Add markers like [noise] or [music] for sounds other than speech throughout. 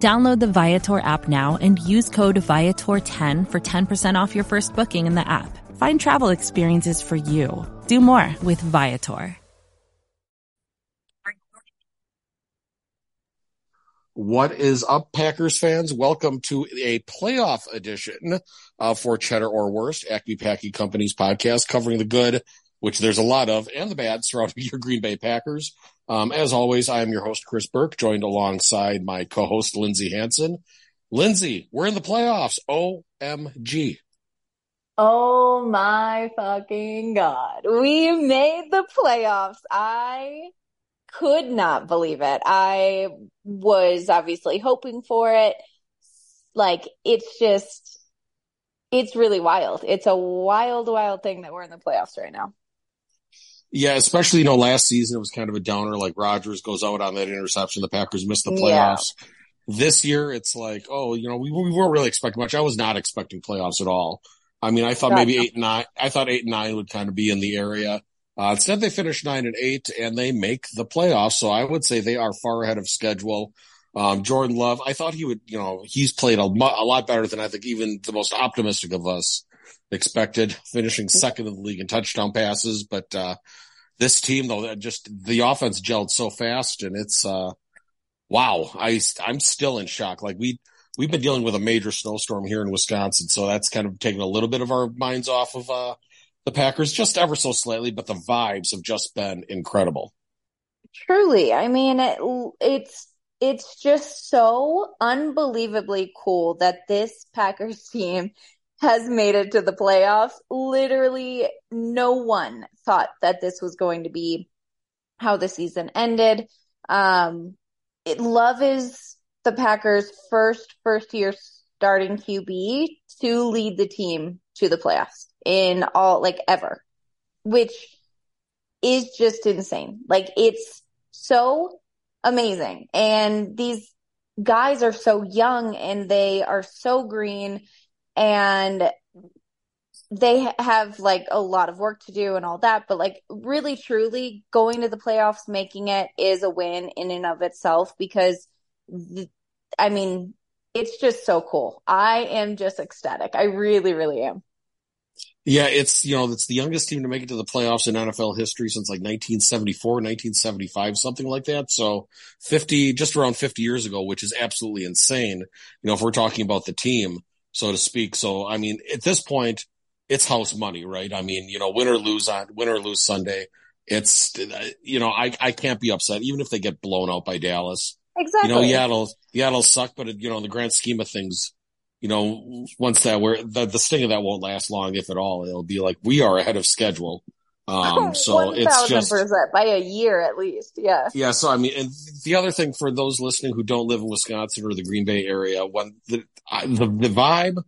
Download the Viator app now and use code Viator10 for 10% off your first booking in the app. Find travel experiences for you. Do more with Viator. What is up, Packers fans? Welcome to a playoff edition uh, for Cheddar or Wurst, Acme Packing Company's podcast covering the good, which there's a lot of, and the bad surrounding [laughs] your Green Bay Packers. Um, as always, I am your host, Kris Burke, joined alongside my co-host, Lindsay Hanson. Lindsay, we're in the playoffs. OMG. Oh my fucking God. We made the playoffs. I could not believe it. I was obviously hoping for it. Like, it's just, it's really wild. It's a wild, wild thing that we're in the playoffs right now. Yeah, especially, you know, last season it was kind of a downer. Like Rodgers goes out on that interception. The Packers missed the playoffs. Yeah. This year it's like, oh, you know, we, we weren't really expecting much. I was not expecting playoffs at all. I mean, I thought maybe eight and nine, I thought eight and nine would kind of be in the area. Uh, instead, they finished nine and eight, and they make the playoffs. So I would say they are far ahead of schedule. Um, Jordan Love, I thought he would, you know, he's played a, a lot better than I think even the most optimistic of us expected, finishing second in the league in touchdown passes. But uh, this team, though, just the offense gelled so fast, and it's uh, wow. I I'm still in shock. Like we we've been dealing with a major snowstorm here in Wisconsin, so that's kind of taken a little bit of our minds off of uh, the Packers just ever so slightly, but the vibes have just been incredible. Truly. I mean, it, it's, it's just so unbelievably cool that this Packers team has made it to the playoffs. Literally no one thought that this was going to be how the season ended. Um, it, Love is the Packers' first first year starting QB to lead the team to the playoffs in all like ever, which is just insane. Like it's so amazing. And these guys are so young and they are so green and they have like a lot of work to do and all that, but like really truly going to the playoffs, making it is a win in and of itself because I mean, it's just so cool. I am just ecstatic. I really, really am. Yeah, it's, you know, it's the youngest team to make it to the playoffs in NFL history since like 1974, 1975, something like that. So 50, just around 50 years ago, which is absolutely insane. You know, if we're talking about the team, so to speak. So, I mean, at this point, it's house money, right? I mean, you know, win or lose on, win or lose Sunday. It's, you know, I, I can't be upset, even if they get blown out by Dallas. Exactly. You know, yeah, it'll, yeah, it'll suck, but it, you know, in the grand scheme of things, you know, once that where the, the sting of that won't last long, if at all. It'll be like we are ahead of schedule. Um, [laughs] so it's just by a year at least. Yeah. Yeah. So I mean, and the other thing for those listening who don't live in Wisconsin or the Green Bay area, when the the, the vibe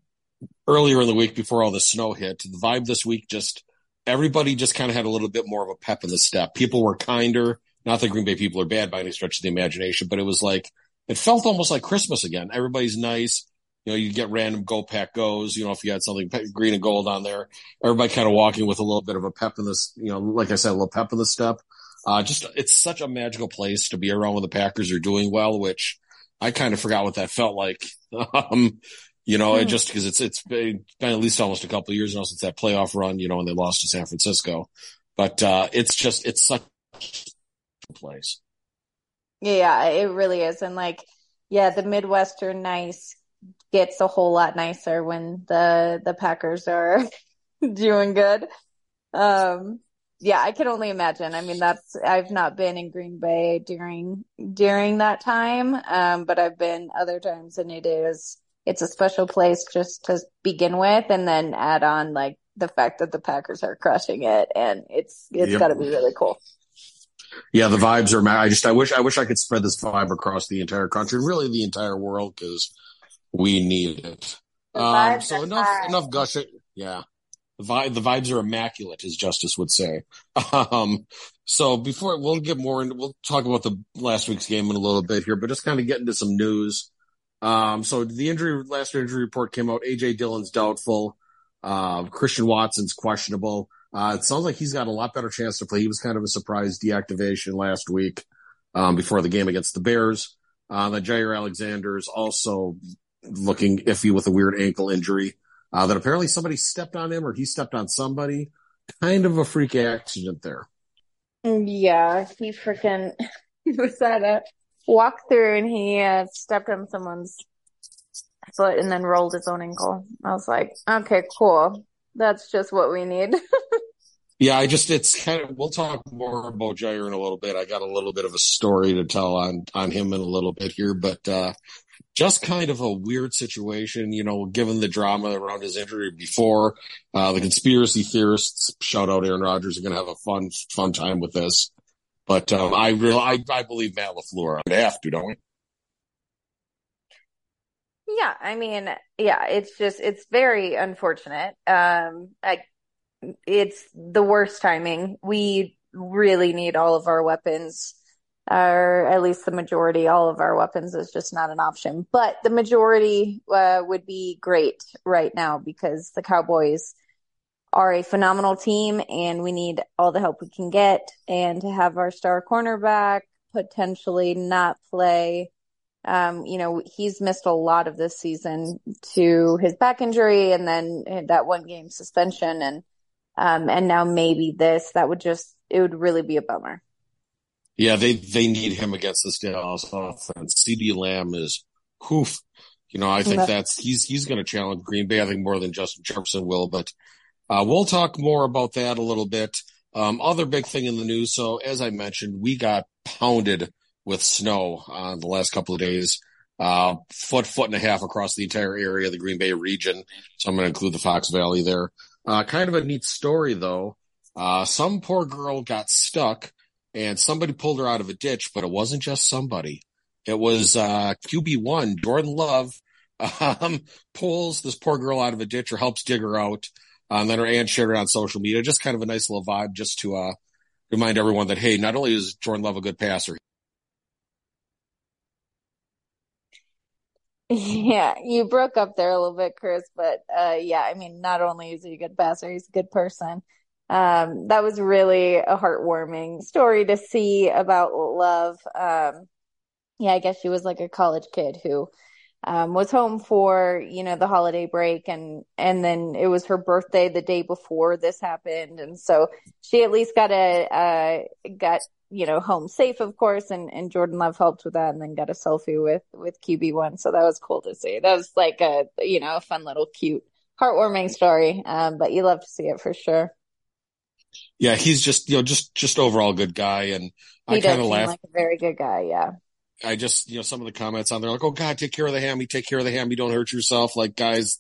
earlier in the week before all the snow hit, the vibe this week just everybody just kind of had a little bit more of a pep in the step. People were kinder. Not that Green Bay people are bad by any stretch of the imagination, but it was like it felt almost like Christmas again. Everybody's nice you know, you get random go pack goes, you know, if you had something green and gold on there, everybody kind of walking with a little bit of a pep in this, you know, like I said, a little pep in the step. Uh, just, it's such a magical place to be around when the Packers are doing well, which I kind of forgot what that felt like. [laughs] um, you know, it hmm. just because it's, it's been, been, at least almost a couple years now since that playoff run, you know, when they lost to San Francisco, but, uh, it's just, it's such a place. Yeah, it really is. And like, yeah, the Midwestern nice gets a whole lot nicer when the the Packers are [laughs] doing good. Um, yeah, I can only imagine. I mean, that's I've not been in Green Bay during during that time, um, but I've been other times, and it is it's a special place just to begin with, and then add on like the fact that the Packers are crushing it, and it's it's yep. got to be really cool. Yeah, the vibes are. I just I wish I wish I could spread this vibe across the entire country, really the entire world, because we need it. Um, so enough, high. enough gushing. Yeah. The, vibe, the vibes are immaculate, as Justice would say. [laughs] Um, so before we'll get more into, we'll talk about the last week's game in a little bit here, but just kind of get into some news. Um, so the injury, last injury report came out. AJ Dillon's doubtful. Uh, Christian Watson's questionable. Uh, it sounds like he's got a lot better chance to play. He was kind of a surprise deactivation last week, um, before the game against the Bears. Uh, that Jaire Alexander is also looking iffy with a weird ankle injury. Uh, that apparently somebody stepped on him or he stepped on somebody. Kind of a freak accident there. Yeah, he freaking [laughs] was at a walkthrough and he uh, stepped on someone's foot and then rolled his own ankle. I was like, okay, cool. That's just what we need. [laughs] yeah, I just it's kind of we'll talk more about Jaire in a little bit. I got a little bit of a story to tell on on him in a little bit here, but uh just kind of a weird situation, you know, given the drama around his injury before. Uh, the conspiracy theorists, shout out Aaron Rodgers, are going to have a fun, fun time with this. But um, I real I, I believe Matt LaFleur. I have to, don't we? Yeah, I mean, yeah, it's just it's very unfortunate. Um, I, it's the worst timing. We really need all of our weapons or at least the majority, all of our weapons is just not an option. But the majority uh, would be great right now because the Cowboys are a phenomenal team and we need all the help we can get. And to have our star cornerback potentially not play, um, you know, he's missed a lot of this season to his back injury and then that one game suspension and, um, and now maybe this, that would just, it would really be a bummer. Yeah, they they need him against this Dallas offense. CeeDee Lamb is hoof. You know, I think that's he's he's going to challenge Green Bay. I think more than Justin Jefferson will, but uh, we'll talk more about that a little bit. Um, other big thing in the news. So as I mentioned, we got pounded with snow on uh, the last couple of days. Uh, foot, foot and a half across the entire area of the Green Bay region. So I'm going to include the Fox Valley there. Uh, kind of a neat story though. Uh, some poor girl got stuck and somebody pulled her out of a ditch, but it wasn't just somebody. It was uh, QB1, Jordan Love, [laughs] um, pulls this poor girl out of a ditch or helps dig her out. Uh, and then her aunt shared it on social media. Just kind of a nice little vibe just to uh, remind everyone that, hey, not only is Jordan Love a good passer, Yeah, you broke up there a little bit, Kris, but uh, yeah, I mean, not only is he a good passer, he's a good person um, that was really a heartwarming story to see about love. Um, yeah, I guess she was like a college kid who um, was home for you know the holiday break, and and then it was her birthday the day before this happened, and so she at least got a uh, got you know home safe, of course, and and Jordan Love helped with that, and then got a selfie with with QB one, so that was cool to see. That was like a you know a fun little cute heartwarming story, um, but you love to see it for sure yeah, he's just you know just just overall good guy, and he I kind of laugh. Like a very good guy, yeah. I just you know some of the comments on there like, oh God, take care of the hammy, take care of the hammy, don't hurt yourself. Like guys,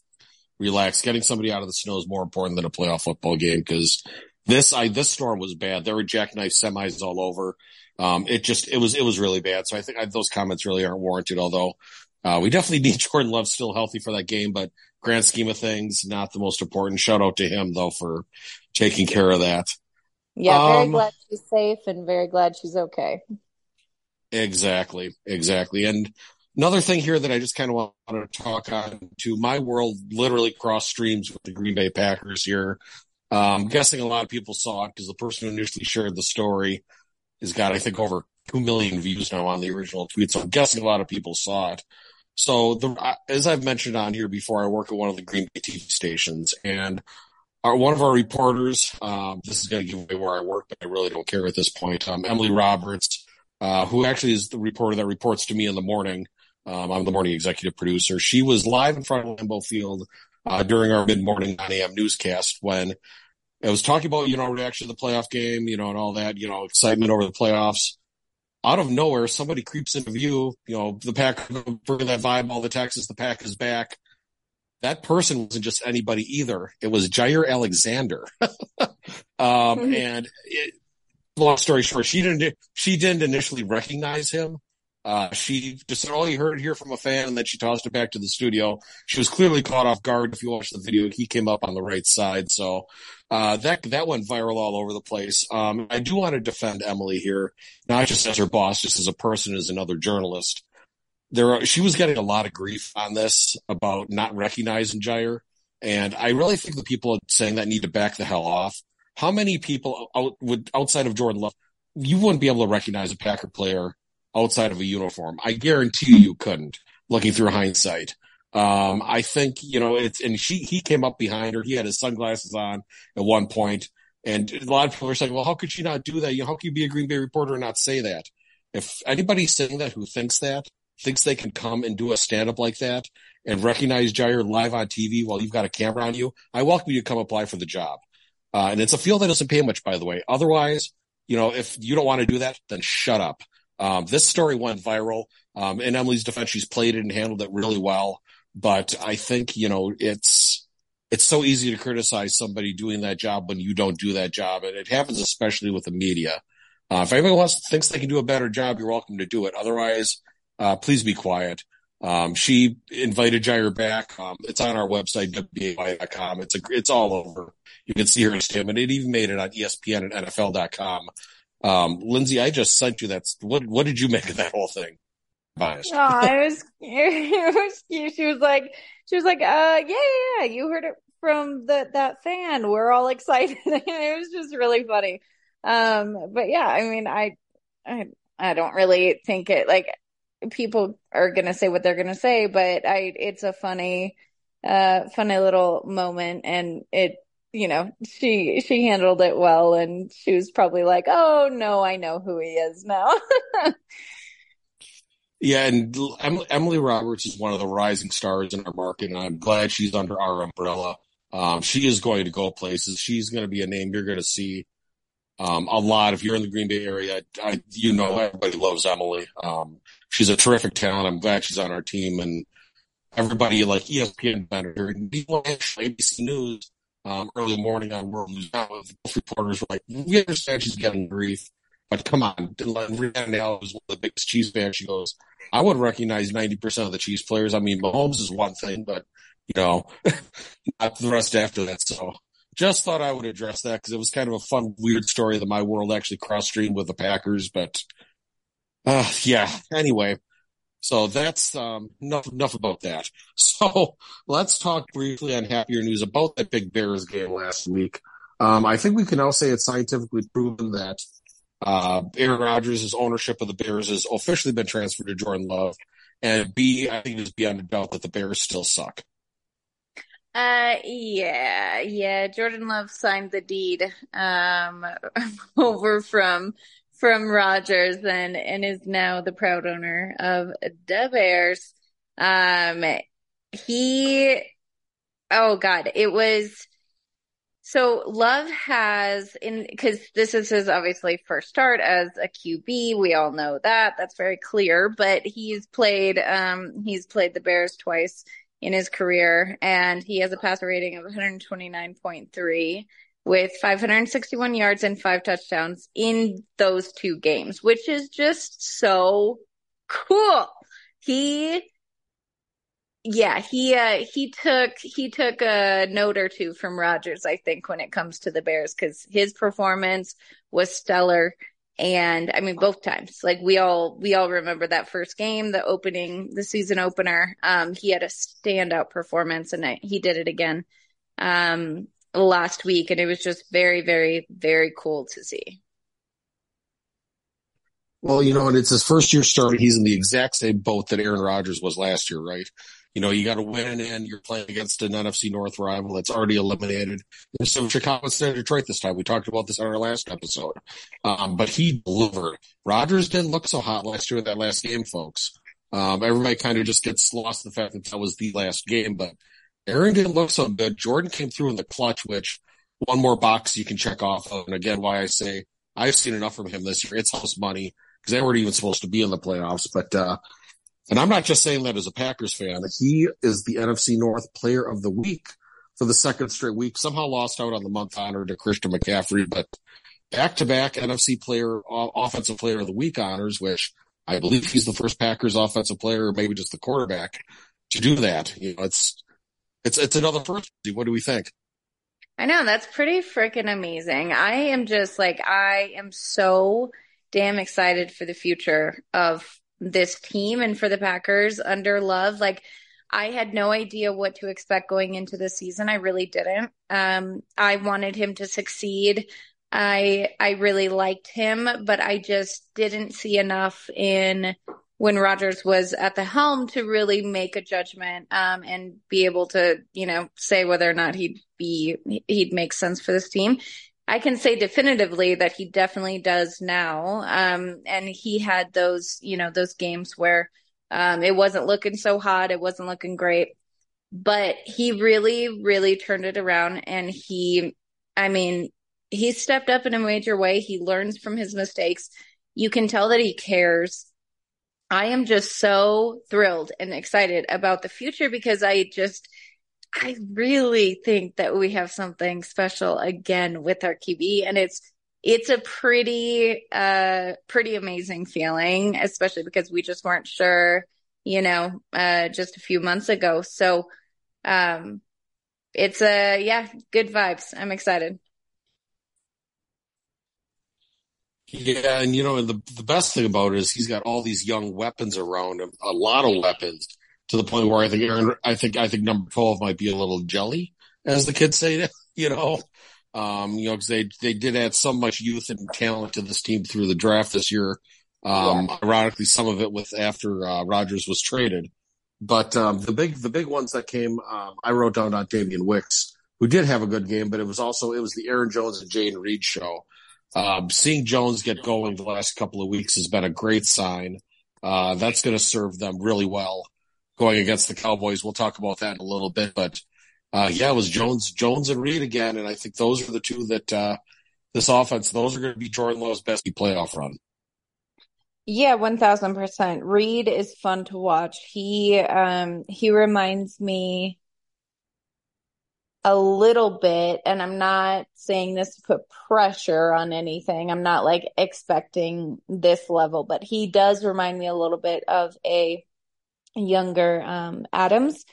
relax. Getting somebody out of the snow is more important than a playoff football game because this I this storm was bad. There were jackknife semis all over. Um, it just it was it was really bad. So I think I, those comments really aren't warranted. Although uh, we definitely need [laughs] Jordan Love still healthy for that game, but grand scheme of things, not the most important. Shout out to him though for taking care of that. Yeah, very um, glad she's safe and very glad she's okay. Exactly, exactly. And another thing here that I just kind of want to talk on to my world literally cross streams with the Green Bay Packers here. Um, I'm guessing a lot of people saw it because the person who initially shared the story has got, I think, over 2 million views now on the original tweet. So I'm guessing a lot of people saw it. So the, as I've mentioned on here before, I work at one of the Green Bay TV stations and our, one of our reporters, um, this is going to give away where I work, but I really don't care at this point. Um, Emily Roberts, uh, who actually is the reporter that reports to me in the morning. Um, I'm the morning executive producer. She was live in front of Lambeau Field, uh, during our mid morning 9 a.m. newscast when it was talking about, you know, reaction to the playoff game, you know, and all that, you know, excitement over the playoffs. Out of nowhere, somebody creeps into view, you know, the pack bringing that vibe, all the Texas, the pack is back that person wasn't just anybody either. It was Jaire Alexander. [laughs] um, mm-hmm. and it, long story short, she didn't, she didn't initially recognize him. Uh, she just said, "Oh, you heard here from a fan," and then she tossed it back to the studio. She was clearly caught off guard. If you watch the video, he came up on the right side, so uh, that that went viral all over the place. Um, I do want to defend Emily here, not just as her boss, just as a person, as another journalist. There, are, she was getting a lot of grief on this about not recognizing Jaire, and I really think the people saying that need to back the hell off. How many people out, would outside of Jordan Love, you wouldn't be able to recognize a Packer player outside of a uniform. I guarantee you, couldn't looking through hindsight. Um, I think, you know, it's, and she, he came up behind her. He had his sunglasses on at one point, And a lot of people are saying, well, how could she not do that? You know, how can you be a Green Bay reporter and not say that? If anybody's saying that who thinks that, thinks they can come and do a stand up like that and recognize Jaire live on TV while you've got a camera on you, I welcome you to come apply for the job. Uh, and it's a field that doesn't pay much, by the way. Otherwise, you know, if you don't want to do that, then shut up. Um, this story went viral. Um, in Emily's defense, she's played it and handled it really well. But I think, you know, it's, it's so easy to criticize somebody doing that job when you don't do that job. And it happens especially with the media. Uh, if anybody wants, thinks they can do a better job, you're welcome to do it. Otherwise, uh, please be quiet. Um, she invited Jaire back. Um, it's on our website, WBAY.com. It's a, it's all over. You can see her statement. It even made it on ESPN and NFL.com. Um, Lindsay, I just sent you that. What what did you make of that whole thing? Oh, it was [laughs] it was cute. She was like she was like, uh, yeah, yeah, yeah. You heard it from the that fan. We're all excited. [laughs] it was just really funny. Um, but yeah, I mean, I I I don't really think it like people are gonna say what they're gonna say, but I it's a funny uh funny little moment and it you know, she she handled it well, and she was probably like, "Oh no, I know who he is now." [laughs] yeah, and Emily Roberts is one of the rising stars in our market, and I'm glad she's under our umbrella. Um, she is going to go places. She's going to be a name you're going to see um, a lot. If you're in the Green Bay area, I, you know everybody loves Emily. Um, she's a terrific talent. I'm glad she's on our team, and everybody like ESPN, Better, ABC News um, early morning on World News Now. Both reporters were like, "We understand she's getting grief, but come on." Rhiannon Ally was one of the biggest Chiefs fans. She goes, "I would recognize ninety percent of the Chiefs players. I mean, Mahomes is one thing, but you know, [laughs] not the rest after that." So, just thought I would address that because it was kind of a fun, weird story that my world actually cross streamed with the Packers. But, uh, yeah. Anyway, so that's um, enough enough about that. [laughs] So let's talk briefly on happier news about that big Bears game last week. Um, I think we can now say it's scientifically proven that uh, Aaron Rodgers' ownership of the Bears has officially been transferred to Jordan Love, and B, I think it's beyond a doubt that the Bears still suck. Uh, yeah, yeah. Jordan Love signed the deed um, [laughs] over from from Rodgers and and is now the proud owner of the Bears. Um, he, oh God, it was. So Love has in because this is his obviously first start as a QB. We all know that. That's very clear. But he's played um he's played the Bears twice in his career and he has a passer rating of 129.3 with 561 yards and five touchdowns in those two games, which is just so cool. He, yeah, he, uh, he took, he took a note or two from Rodgers, I think, when it comes to the Bears, cause his performance was stellar. And I mean, both times, like we all, we all remember that first game, the opening, the season opener. Um, he had a standout performance and I, he did it again. Um, last week, and it was just very, very, very cool to see. Well, you know, and it's his first year starting. He's in the exact same boat that Aaron Rodgers was last year, right? You know, you got to win and you're playing against an NFC North rival that's already eliminated. So Chicago instead of Detroit this time. We talked about this on our last episode. Um, but he delivered. Rodgers didn't look so hot last year in that last game, folks. Um, everybody kind of just gets lost in the fact that that was the last game, but Aaron didn't look so good. Jordan came through in the clutch, which one more box you can check off of. And again, why I say I've seen enough from him this year. It's house money because they weren't even supposed to be in the playoffs. But, uh, and I'm not just saying that as a Packers fan. He is the NFC North player of the week for the second straight week. Somehow lost out on the month honor to Christian McCaffrey, but back to back NFC player, offensive player of the week honors, which I believe he's the first Packers offensive player, maybe just the quarterback, to do that. You know, it's it's it's another first. What do we think? I know that's pretty freaking amazing. I am just like I am so damn excited for the future of this team and for the Packers under Love. Like I had no idea what to expect going into the season. I really didn't. Um, I wanted him to succeed. I I really liked him, but I just didn't see enough in when Rodgers was at the helm to really make a judgment um, and be able to, you know, say whether or not he'd be he'd make sense for this team. I can say definitively that he definitely does now. Um, and he had those, you know, those games where um, it wasn't looking so hot, it wasn't looking great, but he really, really turned it around. And he, I mean, he stepped up in a major way. He learns from his mistakes. You can tell that he cares I am just so thrilled and excited about the future because I just, I really think that we have something special again with our QB and it's, it's a pretty, uh, pretty amazing feeling, especially because we just weren't sure, you know, uh, just a few months ago. So, um, it's a, yeah, good vibes. I'm excited. Yeah, and you know and the the best thing about it is he's got all these young weapons around him, a lot of weapons, to the point where I think Aaron, I think I think number twelve might be a little jelly, as the kids say. [laughs] You know, um, you know, because they they did add so much youth and talent to this team through the draft this year. Um, yeah. ironically, some of it with after uh, Rodgers was traded, but um, the big the big ones that came, um, I wrote down Dontayvion Wicks, who did have a good game, but it was also it was the Aaron Jones and Jayden Reed show. Um, seeing Jones get going the last couple of weeks has been a great sign. Uh, that's going to serve them really well going against the Cowboys. We'll talk about that in a little bit, but uh, yeah, it was Jones, Jones and Reed again, and I think those are the two that uh, this offense. Those are going to be Jordan Love's best playoff run. Yeah, one thousand percent. Reed is fun to watch. He um he reminds me a little bit, and I'm not saying this to put pressure on anything. I'm not like expecting this level, but he does remind me a little bit of a younger um, Adams.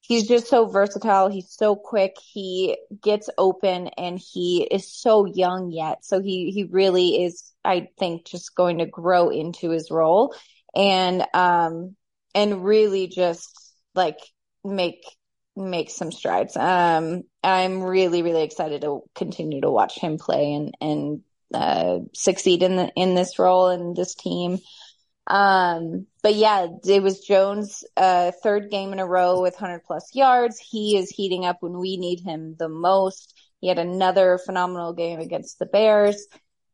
He's just so versatile. He's so quick. He gets open and he is so young yet. So he, he really is, I think, just going to grow into his role and, um, and really just like make make some strides. Um, I'm really, really excited to continue to watch him play and, and, uh, succeed in the, in this role and this team. Um, but yeah, it was Jones, uh, third game in a row with 100 plus yards. He is heating up when we need him the most. He had another phenomenal game against the Bears.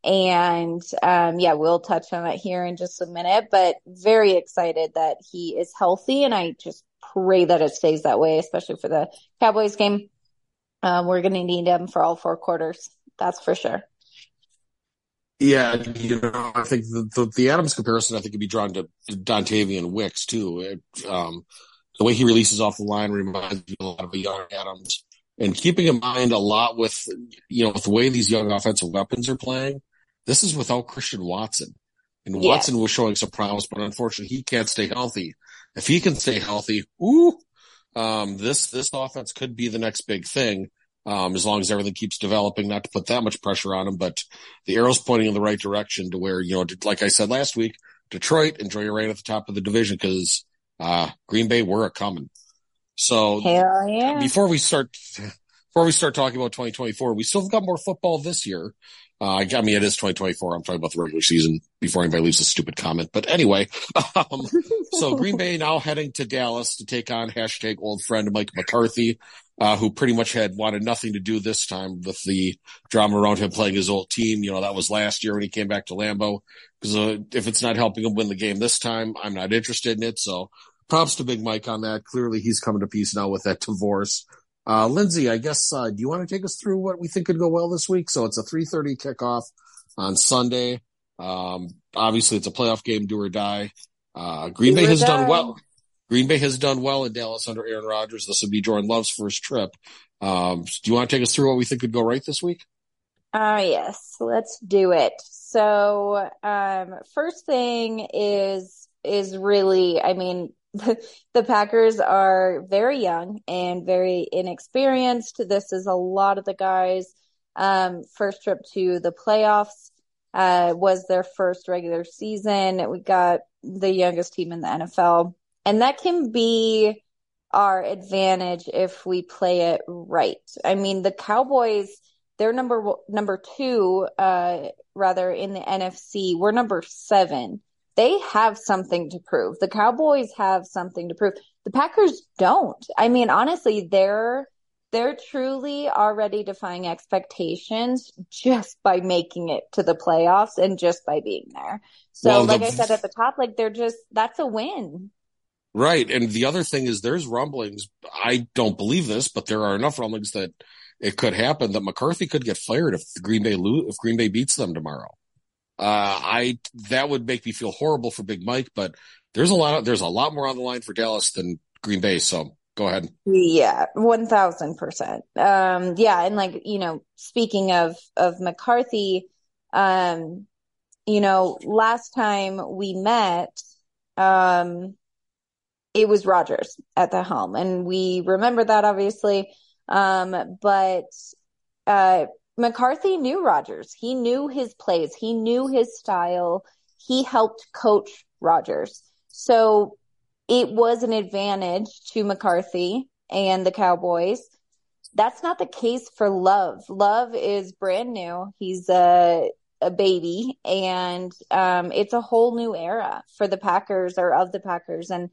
And, um, yeah, we'll touch on it here in just a minute, but very excited that he is healthy. And I just pray that it stays that way, especially for the Cowboys game. Um, we're going to need him for all four quarters. That's for sure. Yeah, you know, I think the, the, the Adams comparison, I think, could be drawn to Dontayvion Wicks too. It, um, the way he releases off the line reminds me a lot of a young Adams. And keeping in mind a lot with, you know, with the way these young offensive weapons are playing, this is without Christian Watson. And yes. Watson was showing some promise, but unfortunately he can't stay healthy if he can stay healthy, ooh, um, this this offense could be the next big thing. Um, as long as everything keeps developing, not to put that much pressure on him, but the arrow's pointing in the right direction to where, you know, like I said last week, Detroit, enjoy your reign at the top of the division because, uh, Green Bay, we're a coming. So yeah. before we start, before we start talking about 2024, we still got more football this year. Uh, I mean, it is 2024. I'm talking about the regular season before anybody leaves a stupid comment. But anyway, [laughs] um, so Green Bay now heading to Dallas to take on hashtag old friend Mike McCarthy, uh, who pretty much had wanted nothing to do this time with the drama around him playing his old team. You know, that was last year when he came back to Lambeau. Because uh, if it's not helping him win the game this time, I'm not interested in it. So props to Big Mike on that. Clearly he's coming to peace now with that divorce. Uh, Lindsay, I guess, uh, do you want to take us through what we think could go well this week? So it's a 3.30 kickoff on Sunday. Um, obviously it's a playoff game, do or die. Uh, Green do Bay has die. done well. Green Bay has done well in Dallas under Aaron Rodgers. This would be Jordan Love's first trip. Um, do you want to take us through what we think could go right this week? Ah, uh, yes, let's do it. So, um, first thing is is really, I mean, [laughs] the, Packers are very young and very inexperienced. This is a lot of the guys' um, first trip to the playoffs. Uh, was their first regular season. We got the youngest team in the NFL, and that can be our advantage if we play it right. I mean, the Cowboys, they're number number two, uh, rather in the NFC. We're number seven. They have something to prove. The Cowboys have something to prove. The Packers don't. I mean, honestly, they're they're truly already defying expectations just by making it to the playoffs and just by being there. So, well, like the, I said at the top, like they're just that's a win. Right. And the other thing is there's rumblings. I don't believe this, but there are enough rumblings that it could happen that McCarthy could get fired if Green Bay lo- if Green Bay beats them tomorrow. Uh, I that would make me feel horrible for Big Mike, but there's a lot of, there's a lot more on the line for Dallas than Green Bay. So go ahead. Yeah, one thousand percent. Um, yeah, and like you know, speaking of of McCarthy, um, you know, last time we met, um, it was Rodgers at the helm, and we remember that obviously. Um, but uh, McCarthy knew Rodgers. He knew his plays. He knew his style. He helped coach Rodgers. So it was an advantage to McCarthy and the Cowboys. That's not the case for Love. Love is brand new. He's a a baby and um, it's a whole new era for the Packers or of the Packers and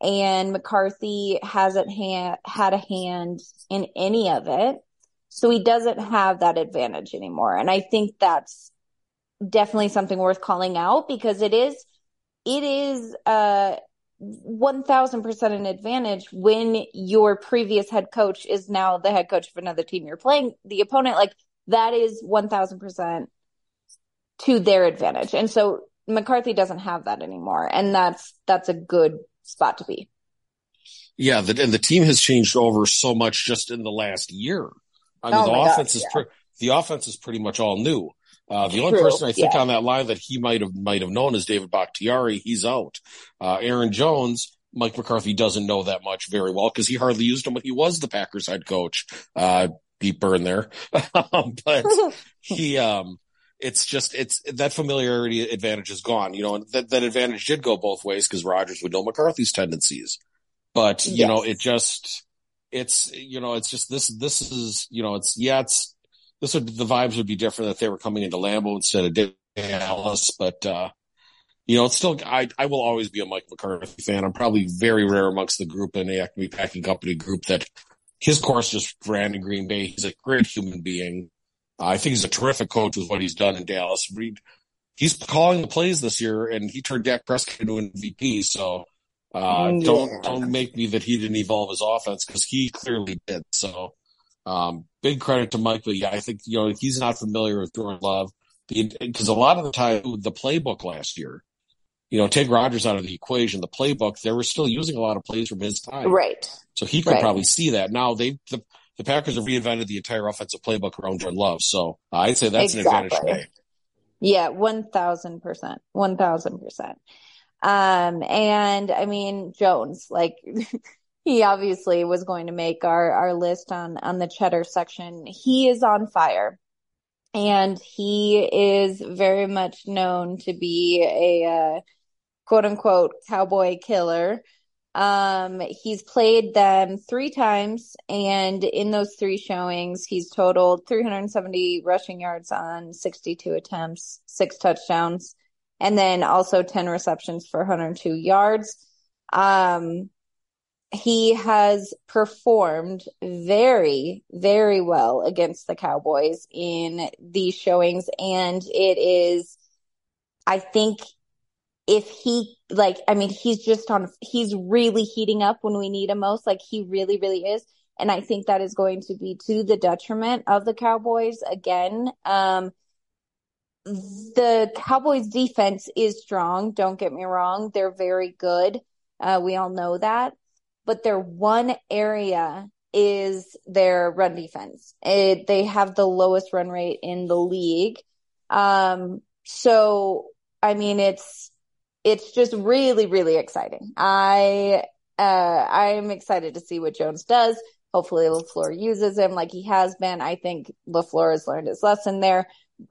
and McCarthy hasn't ha- had a hand in any of it. So he doesn't have that advantage anymore. And I think that's definitely something worth calling out because it is, it is, uh, 1000% an advantage when your previous head coach is now the head coach of another team you're playing the opponent. Like that is 1000% to their advantage. And so McCarthy doesn't have that anymore. And that's, that's a good spot to be. Yeah, the, and the team has changed over so much just in the last year. I mean, oh the offense gosh, is yeah. pre- the offense is pretty much all new. Uh, the True. only person I think yeah. on that line that he might have might have known is David Bakhtiari. He's out. Uh, Aaron Jones, Mike McCarthy doesn't know that much very well because he hardly used him when he was the Packers head coach. Uh, deep burn there, [laughs] but [laughs] he um, it's just it's that familiarity advantage is gone. You know, and that, that advantage did go both ways because Rodgers would know McCarthy's tendencies, but you yes. know, it just it's you know, it's just this this is you know, it's yeah, it's this would the vibes would be different if they were coming into Lambeau instead of Dallas, but uh, you know, it's still I I will always be a Mike McCarthy fan. I'm probably very rare amongst the group in the Acme Packing Company group that his course just ran in Green Bay. He's a great human being. I think he's a terrific coach with what he's done in Dallas. He's calling the plays this year, and he turned Dak Prescott into an MVP. So uh, yeah. don't don't make me that he didn't evolve his offense because he clearly did. So um, big credit to Mike, but yeah, I think you know he's not familiar with Jordan Love because a lot of the time the playbook last year, you know, take Rodgers out of the equation, the playbook they were still using a lot of plays from his time, right? So he could right. probably see that now. They the the Packers have reinvented the entire offensive playbook around Jordan Love. So I'd say that's exactly. an advantage today. Yeah, one thousand percent, one thousand percent. Um, and I mean Jones, like [laughs] he obviously was going to make our our list on on the cheddar section. He is on fire, and he is very much known to be a uh, quote unquote cowboy killer. Um, he's played them three times, and in those three showings, he's totaled 370 rushing yards on 62 attempts, six touchdowns, and then also 10 receptions for 102 yards. Um, he has performed very, very well against the Cowboys in these showings, and it is, I think, if he like i mean he's just on he's really heating up when we need him most. Like he really really is. And i think that is going to be to the detriment of the cowboys again. Um the cowboys defense is strong don't get me wrong they're very good uh we all know that but their one area is their run defense. It, they have the lowest run rate in the league. Um, so, I mean, it's, it's just really, really exciting. I, uh, I'm excited to see what Jones does. Hopefully LaFleur uses him like he has been. I think LaFleur has learned his lesson there.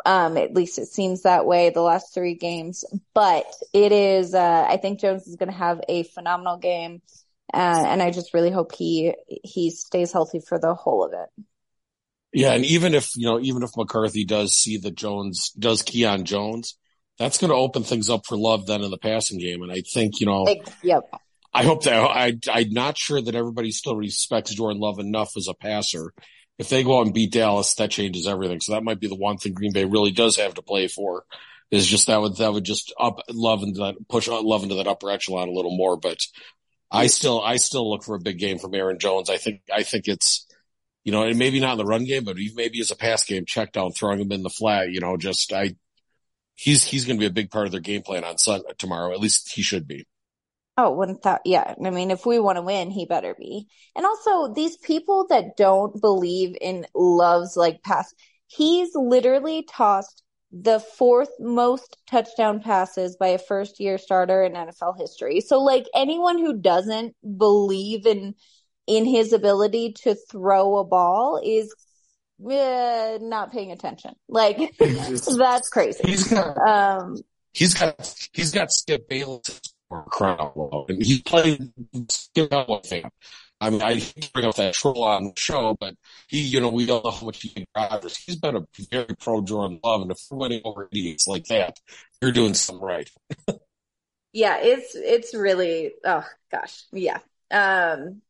Um, at least it seems that way the last three games, but it is, uh, I think Jones is going to have a phenomenal game. Uh, and I just really hope he, he stays healthy for the whole of it. Yeah. And even if, you know, even if McCarthy does see that Jones does key on Jones, that's going to open things up for Love then in the passing game. And I think, you know, yep. I hope that I, I'm not sure that everybody still respects Jordan Love enough as a passer. If they go out and beat Dallas, that changes everything. So that might be the one thing Green Bay really does have to play for is just that would, that would just up Love into that, push uh, Love into that upper echelon a little more. But I still, I still look for a big game from Aaron Jones. I think, I think it's, you know, and maybe not in the run game, but maybe as a pass game, check down, throwing him in the flat, you know, just, I, he's, he's going to be a big part of their game plan on Sunday, tomorrow. At least he should be. Oh, wouldn't that, yeah. I mean, if we want to win, he better be. And also these people that don't believe in loves like pass, he's literally tossed the fourth most touchdown passes by a first year starter in NFL history. So like anyone who doesn't believe in, in his ability to throw a ball is uh, not paying attention. Like [laughs] that's crazy. He's got, um, he's got, he's got Skip Bayless crowd. And he played fan. I mean, I bring up that troll on the show, but he, you know, we all know how much he can. He's been a very pro Jordan Love, and if we're winning over idiots like that, you're doing something right. [laughs] yeah, it's it's really oh gosh, yeah. Um,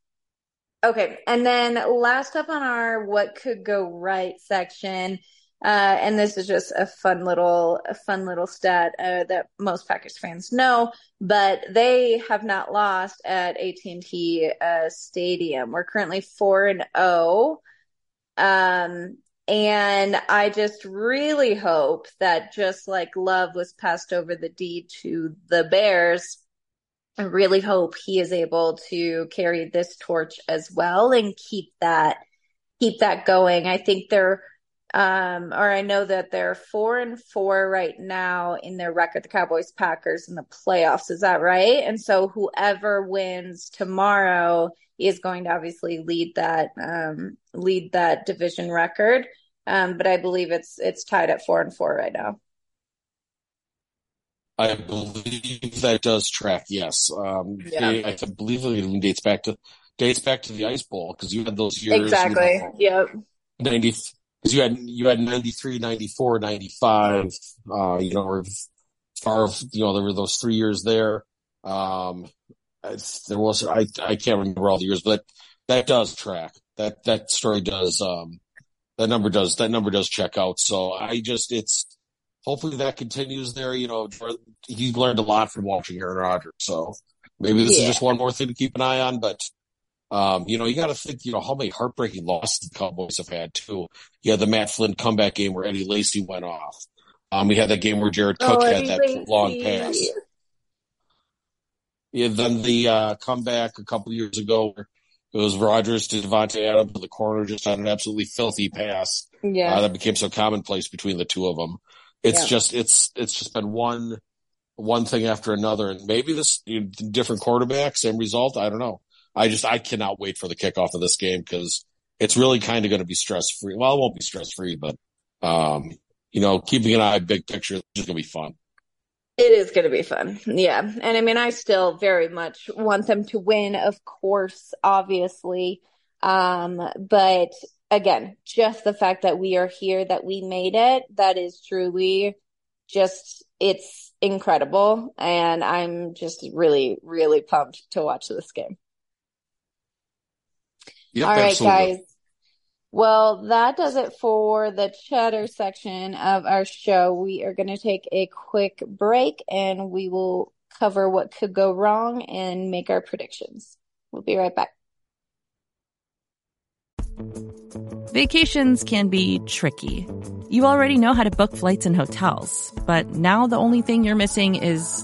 okay, and then last up on our what could go right section uh, and this is just a fun little, a fun little stat uh, that most Packers fans know, but they have not lost at AT&T uh, Stadium. We're currently four and zero, oh. um, and I just really hope that just like Love was passed over the deed to the Bears, I really hope he is able to carry this torch as well and keep that keep that going. I think they're um, or I know that they're four and four right now in their record, the Cowboys Packers in the playoffs. Is that right? And so whoever wins tomorrow is going to obviously lead that, um, lead that division record. Um, but I believe it's, it's tied at four and four right now. I believe that does track. Yes. Um, yeah. they, I believe it even dates back to, dates back to the ice bowl because you had those years. Exactly. You know, yep. 90, because you had you had 93, 94, 95, uh, you know, or far, you know, there were those three years there. Um, there was I I can't remember all the years, but that does track. That that story does um that number does that number does check out. So I just it's hopefully that continues there. You know, he learned a lot from watching Aaron Rodgers. So maybe this yeah. is just one more thing to keep an eye on, but um, you know, you got to think, you know, how many heartbreaking losses the Cowboys have had too. You had the Matt Flynn comeback game where Eddie Lacy went off. Um, we had that game where Jared Cook oh, had that long pass. Yeah, then the uh, comeback a couple years ago where it was Rodgers to Davante Adams in the corner just on an absolutely filthy pass. Yeah, uh, that became so commonplace between the two of them. It's yeah. just it's it's just been one one thing after another, and maybe this you know, different quarterback, same result. I don't know. I just, I cannot wait for the kickoff of this game because it's really kind of going to be stress free. Well, it won't be stress free, but, um, you know, keeping an eye big picture is going to be fun. It is going to be fun. Yeah. And I mean, I still very much want them to win, of course, obviously. Um, but again, just the fact that we are here, that we made it, that is truly just, it's incredible. And I'm just really, really pumped to watch this game. Yep, All right, absolutely. guys. Well, that does it for the cheddar section of our show. We are going to take a quick break and we will cover what could go wrong and make our predictions. We'll be right back. Vacations can be tricky. You already know how to book flights and hotels, but now the only thing you're missing is,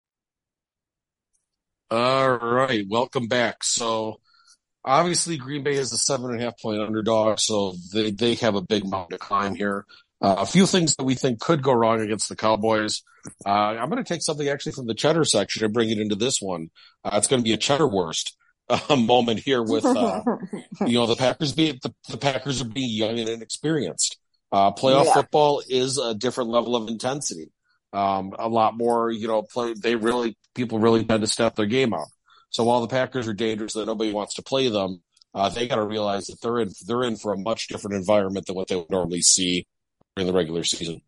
All right. Welcome back. So obviously Green Bay is a seven and a half point underdog, so they, they have a big mountain to climb here. Uh, a few things that we think could go wrong against the Cowboys. Uh, I'm going to take something actually from the cheddar section and bring it into this one. Uh, it's going to be a cheddar Wurst [laughs] uh, moment here with, uh, [laughs] you know, the Packers being, the, the, Packers are being young and inexperienced. Uh, playoff yeah. football is a different level of intensity. Um, a lot more, you know, play, they really, people really tend to step their game up. So while the Packers are dangerous that nobody wants to play them, uh, they got to realize that they're in they're in for a much different environment than what they would normally see in the regular season.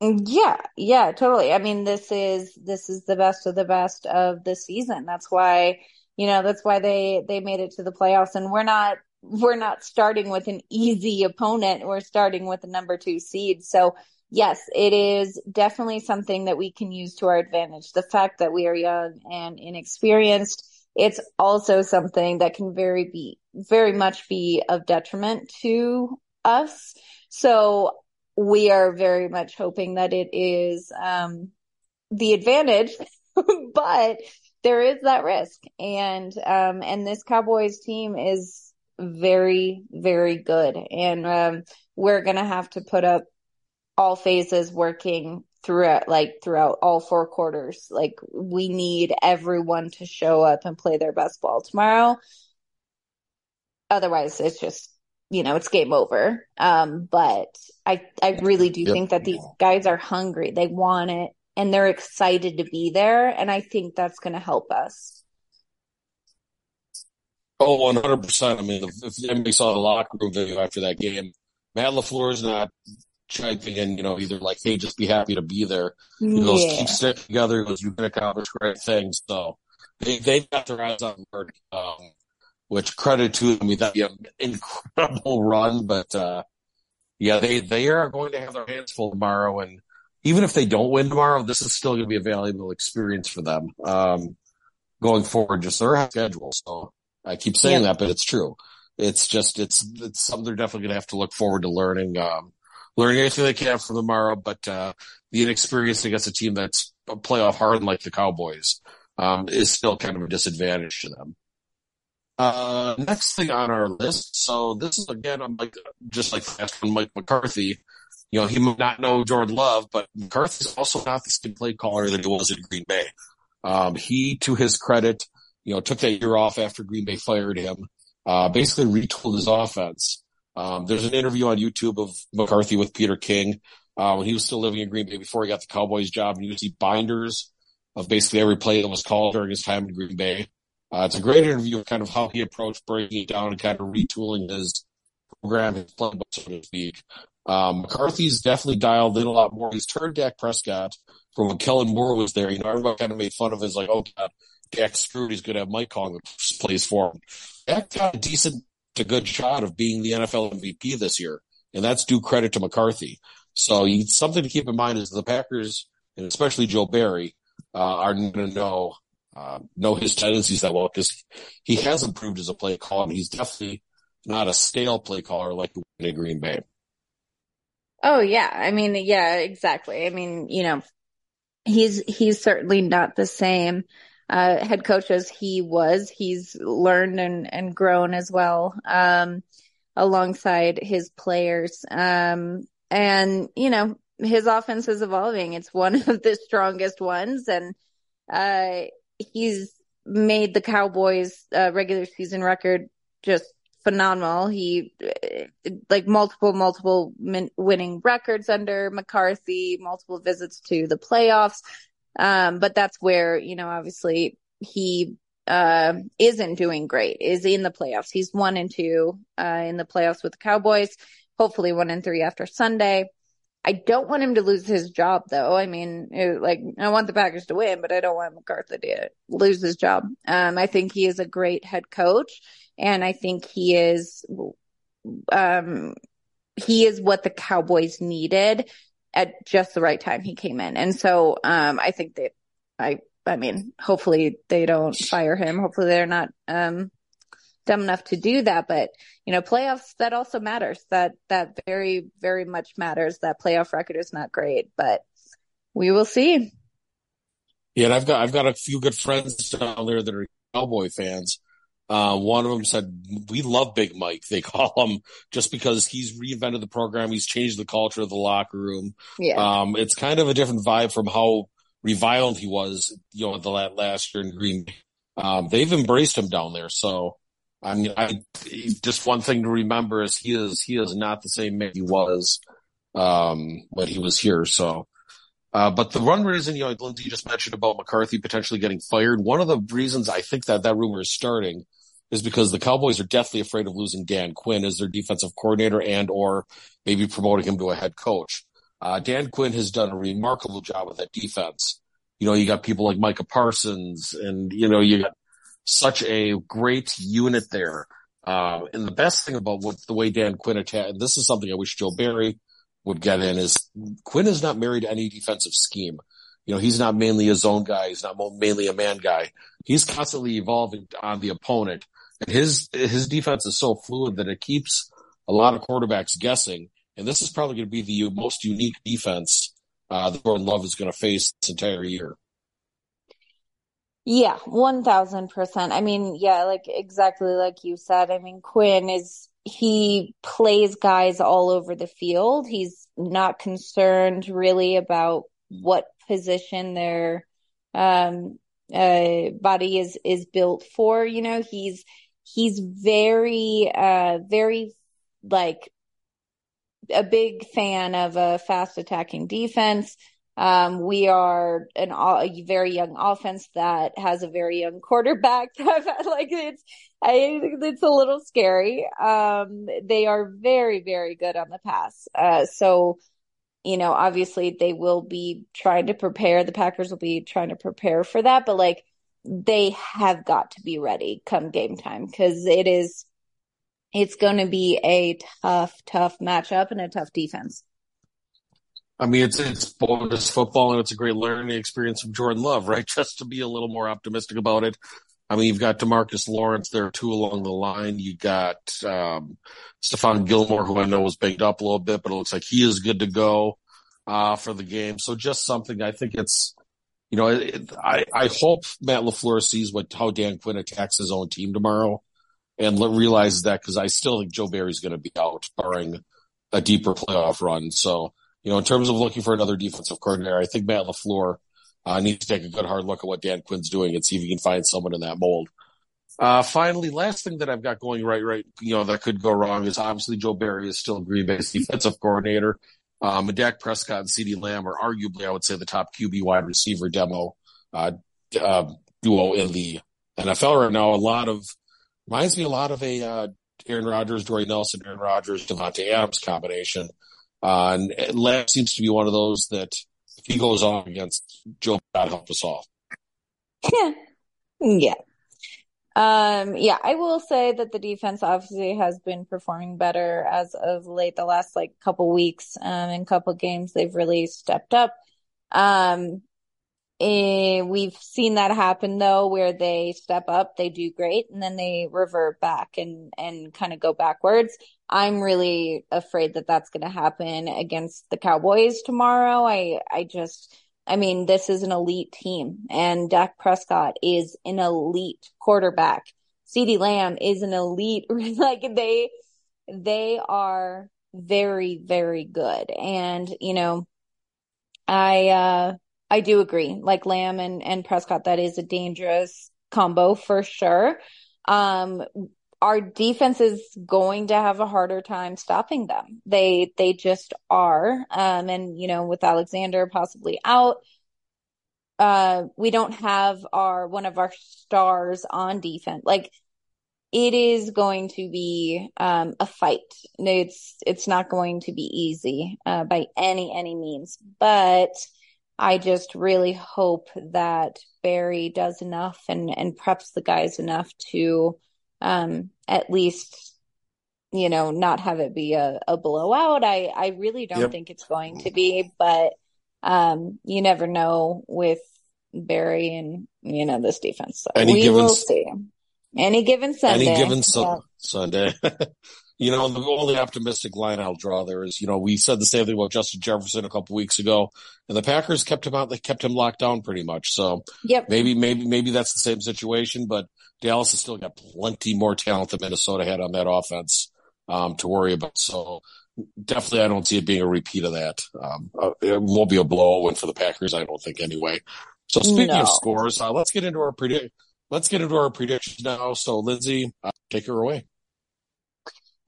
Yeah, yeah, totally. I mean, this is this is the best of the best of the season. That's why you know that's why they they made it to the playoffs, and we're not we're not starting with an easy opponent. We're starting with the number two seed. So yes, it is definitely something that we can use to our advantage. The fact that we are young and inexperienced, it's also something that can very be very much be of detriment to us. So we are very much hoping that it is um, the advantage, [laughs] but there is that risk, and um, and this Cowboys team is very very good, and um, we're gonna have to put up all phases working throughout like throughout all four quarters. Like we need everyone to show up and play their best ball tomorrow. Otherwise it's just you know, it's game over. Um, but I I really do yep. think that these guys are hungry. They want it and they're excited to be there and I think that's going to help us. Oh, 100%. I mean, if, if anybody saw the locker room video after that game, Matt LaFleur is not chiming in, you know, either like, hey, just be happy to be there. He goes, yeah. keep sticking together. He goes, you can accomplish great things. So they, they've got their eyes on work, um, which credit to them. I mean, that'd be an incredible run, but, uh, yeah, they, they are going to have their hands full tomorrow. And even if they don't win tomorrow, this is still going to be a valuable experience for them, um, going forward, just their schedule. So I keep saying yeah. that, but it's true. It's just, it's, it's something they're definitely going to have to look forward to learning. Um, learning anything they can from tomorrow, but uh, the inexperience against a team that's playoff hard like the Cowboys um, is still kind of a disadvantage to them. Uh, next thing on our list. So this is again, I'm like, just like fast one Mike McCarthy. You know, he might not know Jordan Love, but McCarthy's also not the same play caller that he was in Green Bay. Um, he, to his credit, you know, took that year off after Green Bay fired him, uh, basically retooled his offense. Um, there's an interview on YouTube of McCarthy with Peter King uh, when he was still living in Green Bay before he got the Cowboys job. And you see binders of basically every play that was called during his time in Green Bay. Uh, it's a great interview of kind of how he approached breaking it down and kind of retooling his program, his playbook, so to speak. Um, McCarthy's definitely dialed in a lot more. He's turned Dak Prescott from when Kellen Moore was there. You know, everybody kind of made fun of his like, oh God, Dak's screwed. He's going to have Mike calling the plays for him. Dak got a decent a good shot of being the NFL MVP this year, and that's due credit to McCarthy. So something to keep in mind is the Packers, and especially Joe Barry, uh, are going to know uh, know his tendencies that well because he has improved as a play caller and he's definitely not a stale play caller like in Green Bay. Oh yeah. I mean, yeah, exactly. I mean, you know, he's, he's certainly not the same, uh, head coach as he was. He's learned and, and grown as well, um, alongside his players. Um, and, you know, his offense is evolving. It's one [laughs] of the strongest ones and, uh, he's made the Cowboys, uh, regular season record just phenomenal. He like multiple, multiple min- winning records under McCarthy, multiple visits to the playoffs. Um, but that's where, you know, obviously he, uh, isn't doing great, is in the playoffs. He's one and two, uh, in the playoffs with the Cowboys, hopefully one and three after Sunday. I don't want him to lose his job though. I mean, it, like I want the Packers to win, but I don't want McCarthy to lose his job. Um, I think he is a great head coach and I think he is, um, he is what the Cowboys needed at just the right time he came in. And so, um, I think that I, I mean, hopefully they don't fire him. Hopefully they're not, um, dumb enough to do that. But, you know, playoffs, that also matters. That, that very, very much matters. That playoff record is not great, but we will see. Yeah. And I've got, I've got a few good friends down there that are Cowboy fans. Uh, one of them said, we love Big Mike. They [laughs] call him just because he's reinvented the program. He's changed the culture of the locker room. Yeah. Um, it's kind of a different vibe from how reviled he was, you know, the last year in Green. Um, they've embraced him down there. So, I mean, I just one thing to remember is he is he is not the same man he was um, when he was here. So, uh, but the one reason you know, Lindsay just mentioned about McCarthy potentially getting fired. One of the reasons I think that that rumor is starting is because the Cowboys are deathly afraid of losing Dan Quinn as their defensive coordinator and or maybe promoting him to a head coach. Uh, Dan Quinn has done a remarkable job with that defense. You know, you got people like Micah Parsons and, you know, you got such a great unit there. Uh, and the best thing about what the way Dan Quinn attacked, this is something I wish Joe Barry would get in, is Quinn is not married to any defensive scheme. You know, he's not mainly a zone guy. He's not mainly a man guy. He's constantly evolving on the opponent. His, his defense is so fluid that it keeps a lot of quarterbacks guessing. And this is probably going to be the most unique defense, uh, that Jordan Love is going to face this entire year. Yeah, 1000%. I mean, yeah, like exactly like you said. I mean, Quinn is, he plays guys all over the field. He's not concerned really about what position their, um, uh, body is, is built for. You know, he's, he's very, uh, very like a big fan of a fast attacking defense. Um, we are an a very young offense that has a very young quarterback. [laughs] like it's, I, it's a little scary. Um, they are very, very good on the pass. Uh, so, you know, obviously they will be trying to prepare. The Packers will be trying to prepare for that, but like they have got to be ready come game time because it is, it's going to be a tough, tough matchup and a tough defense. I mean, it's it's bonus football and it's a great learning experience from Jordan Love, right? [laughs] Just to be a little more optimistic about it. I mean, you've got DeMarcus Lawrence there too along the line. You got um, Stephon Gilmore, who I know was banged up a little bit, but it looks like he is good to go uh, for the game. So just something I think it's, you know, I I hope Matt LaFleur sees what how Dan Quinn attacks his own team tomorrow and realizes that because I still think Joe Barry's going to be out, barring a deeper playoff run. So you know, in terms of looking for another defensive coordinator, I think Matt LaFleur uh, needs to take a good hard look at what Dan Quinn's doing and see if he can find someone in that mold. Uh, finally, last thing that I've got going right, right, you know, that could go wrong is obviously Joe Barry is still Green Bay's defensive coordinator. Um, and Dak Prescott and CeeDee Lamb are arguably, I would say, the top QB wide receiver demo, uh, uh, duo in the NFL right now. A lot of, reminds me a lot of a, uh, Aaron Rodgers, Dwayne Nelson, Aaron Rodgers, Davante Adams combination. Uh, and Lamb seems to be one of those that if he goes on against Joe, God help us all. Yeah. Yeah. Um, yeah, I will say that the defense obviously has been performing better as of late. The last like couple weeks, um, in couple games, they've really stepped up. Um, eh, we've seen that happen though, where they step up, they do great, and then they revert back and and kind of go backwards. I'm really afraid that that's going to happen against the Cowboys tomorrow. I I just I mean, this is an elite team and Dak Prescott is an elite quarterback. CeeDee Lamb is an elite [laughs] like they they are very very good and you know I uh I do agree. Like Lamb and, and Prescott, that is a dangerous combo for sure. Um, our defense is going to have a harder time stopping them. They, they just are. Um, and, you know, with Alexander possibly out, uh, we don't have our, one of our stars on defense. Like, it is going to be um, a fight. It's it's not going to be easy uh, by any any means, but I just really hope that Barry does enough and, and preps the guys enough to um, at least, you know, not have it be a, a blowout. I, I really don't yep. think it's going to be, but um, you never know with Barry and, you know, this defense. So Any we given, will see. Any given Sunday. Any given su- yeah. Sunday. [laughs] you know, the only optimistic line I'll draw there is, you know, we said the same thing about Justin Jefferson a couple weeks ago, and the Packers kept him out. They kept him locked down pretty much. So yep. maybe, maybe, maybe that's the same situation, but Dallas has still got plenty more talent than Minnesota had on that offense, um, to worry about. So definitely I don't see it being a repeat of that. Um, uh, it won't be a blow for the Packers, I don't think anyway. So speaking no. of scores, uh, let's get into our predict. Let's get into our predictions now. So Lindsay, uh, take her away.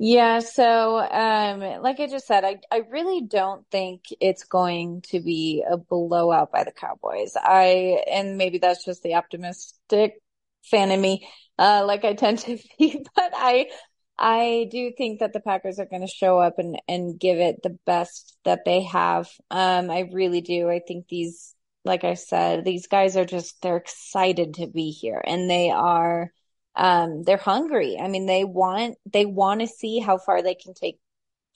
Yeah, so um, like I just said, I I really don't think it's going to be a blowout by the Cowboys. I and maybe that's just the optimistic fan in me, uh, like I tend to [laughs] be, but I I do think that the Packers are going to show up and and give it the best that they have. Um, I really do. I think these, like I said, these guys are just they're excited to be here, and they are um, they're hungry. I mean, they want, they want to see how far they can take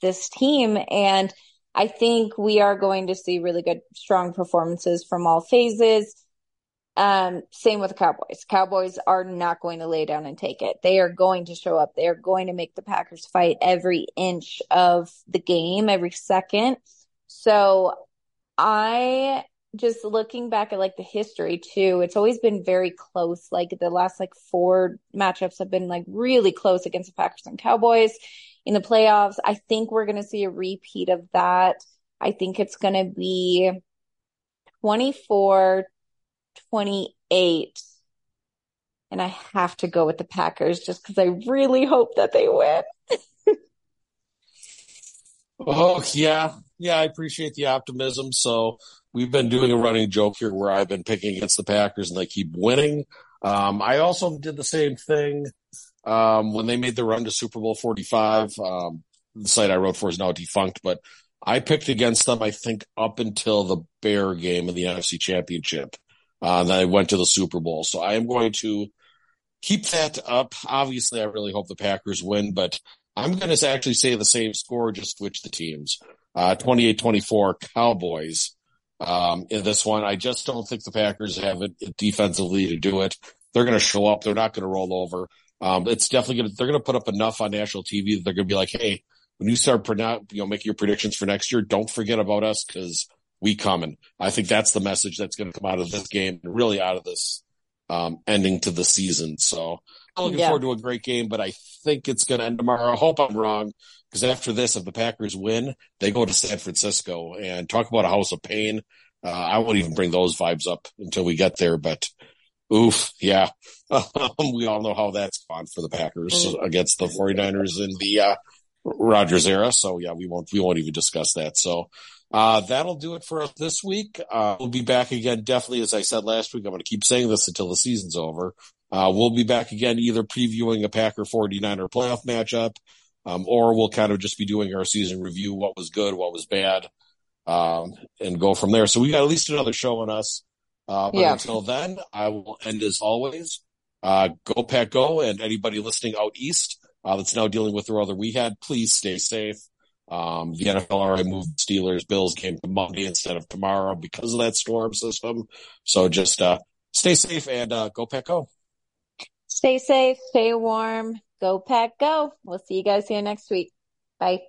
this team. And I think we are going to see really good, strong performances from all phases. Um, same with the Cowboys. Cowboys are not going to lay down and take it. They are going to show up. They are going to make the Packers fight every inch of the game, every second. So I just looking back at like the history too, it's always been very close. Like the last like four matchups have been like really close against the Packers and Cowboys in the playoffs. I think we're going to see a repeat of that. I think it's going to be 24 28. And I have to go with the Packers just because I really hope that they win. [laughs] oh, yeah. Yeah, I appreciate the optimism. So we've been doing a running joke here where I've been picking against the Packers and they keep winning. Um, I also did the same thing um, when they made the run to Super Bowl 45. Um, the site I wrote for is now defunct, but I picked against them, I think, up until the Bear game in the NFC Championship. Uh, and then I went to the Super Bowl. So I am going to keep that up. Obviously, I really hope the Packers win, but I'm going to actually say the same score, just switch the teams. Uh, 28-24 Cowboys um, in this one. I just don't think the Packers have it defensively to do it. They're going to show up. They're not going to roll over. Um, it's definitely going to, they're going to put up enough on national TV that they're going to be like, Hey, when you start, you know, making your predictions for next year, don't forget about us because we coming. I think that's the message that's going to come out of this game and really out of this, um, ending to the season. So I'm looking yeah. forward to a great game, but I think it's going to end tomorrow. I hope I'm wrong because after this, if the Packers win, they go to San Francisco and talk about a house of pain. Uh, I won't even bring those vibes up until we get there, but oof, yeah. [laughs] we all know how that's gone for the Packers against the 49ers in the, uh, Rodgers era. So yeah, we won't, we won't even discuss that. So, uh, that'll do it for us this week. Uh, we'll be back again. Definitely, as I said last week, I'm going to keep saying this until the season's over. Uh, we'll be back again, either previewing a Packer 49er playoff matchup, um, or we'll kind of just be doing our season review, what was good, what was bad, um, and go from there. So we got at least another show on us. Uh, but yeah. until then, I will end as always. Uh, go Pack Go and anybody listening out east, uh, that's now dealing with the weather we had, please stay safe. Um, the NFL already moved Steelers Bills game to Monday instead of tomorrow because of that storm system. So just, uh, stay safe and, uh, go pack go. Stay safe, stay warm, go pack go. We'll see you guys here next week. Bye.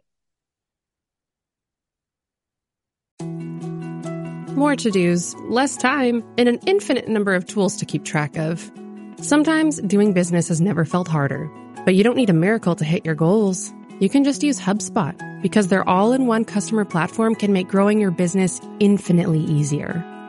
More to dos, less time, and an infinite number of tools to keep track of. Sometimes doing business has never felt harder, but you don't need a miracle to hit your goals you can just use HubSpot because their all in one customer platform can make growing your business infinitely easier.